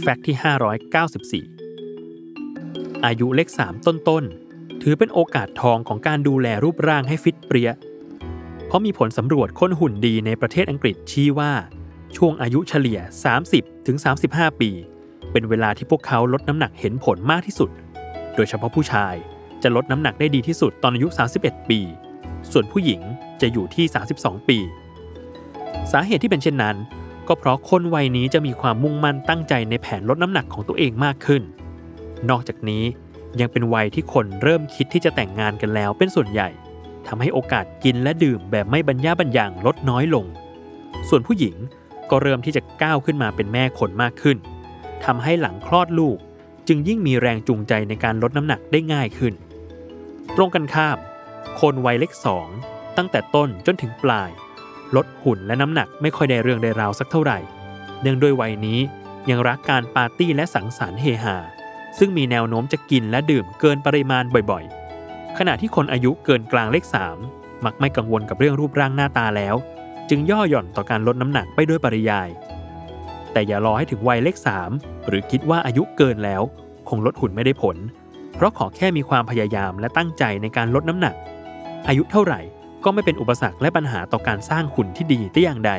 แฟกต์ที่ 594 อายุเลข 3 ต้นๆ ถือเป็นโอกาสทองของการดูแลรูปร่างให้ฟิตเปรี้ย เพราะมีผลสำรวจคนหุ่นดีในประเทศอังกฤษชี้ว่า ช่วงอายุเฉลี่ย 30-35 ปี เป็นเวลาที่พวกเขาลดน้ำหนักเห็นผลมากที่สุด โดยเฉพาะผู้ชายจะลดน้ำหนักได้ดีที่สุดตอนอายุ 31 ปี ส่วนผู้หญิงจะอยู่ที่ 32 ปี สาเหตุที่เป็นเช่นนั้น ก็เพราะคนวัยนี้จะมีความมุ่งมั่นตั้งใจในแผนลดน้ำหนักของตัวเองมากขึ้น นอกจากนี้ยังเป็นวัยที่คนเริ่มคิดที่จะแต่งงานกันแล้วเป็นส่วนใหญ่ทำให้โอกาสกินและดื่มแบบไม่บรรยาบรรยังลดน้อยลง ส่วนผู้หญิงก็เริ่มที่จะก้าวขึ้นมาเป็นแม่คนมากขึ้นทำให้หลังคลอดลูก จึงยิ่งมีแรงจูงใจในการลดน้ำหนักได้ง่ายขึ้น ตรงกันข้าม คนวัยเล็กสองตั้งแต่ต้นจนถึงปลาย ลดหุ่นและน้ำหนักไม่ค่อยได้เรื่องได้ราวสักเท่าไหร่ เนื่องด้วยวัยนี้ยังรักการปาร์ตี้และสังสรรค์เฮฮาซึ่งมีแนวโน้มจะกินและดื่มเกินปริมาณบ่อยๆ ขณะที่คนอายุเกินกลางเลข3มักไม่กังวลกับเรื่องรูปร่างหน้าตาแล้ว จึงย่อหย่อนต่อการลดน้ำหนักไปด้วยปริยาย แต่อย่ารอให้ถึงวัยเลข3หรือคิดว่าอายุเกินแล้ว คงลดหุ่นไม่ได้ผล เพราะขอแค่มีความพยายามและตั้งใจในการลดน้ำหนัก อายุเท่าไหร่ ก็ไม่เป็นอุปสรรคและปัญหาต่อการสร้างหุ่นที่ดีแต่อย่างใด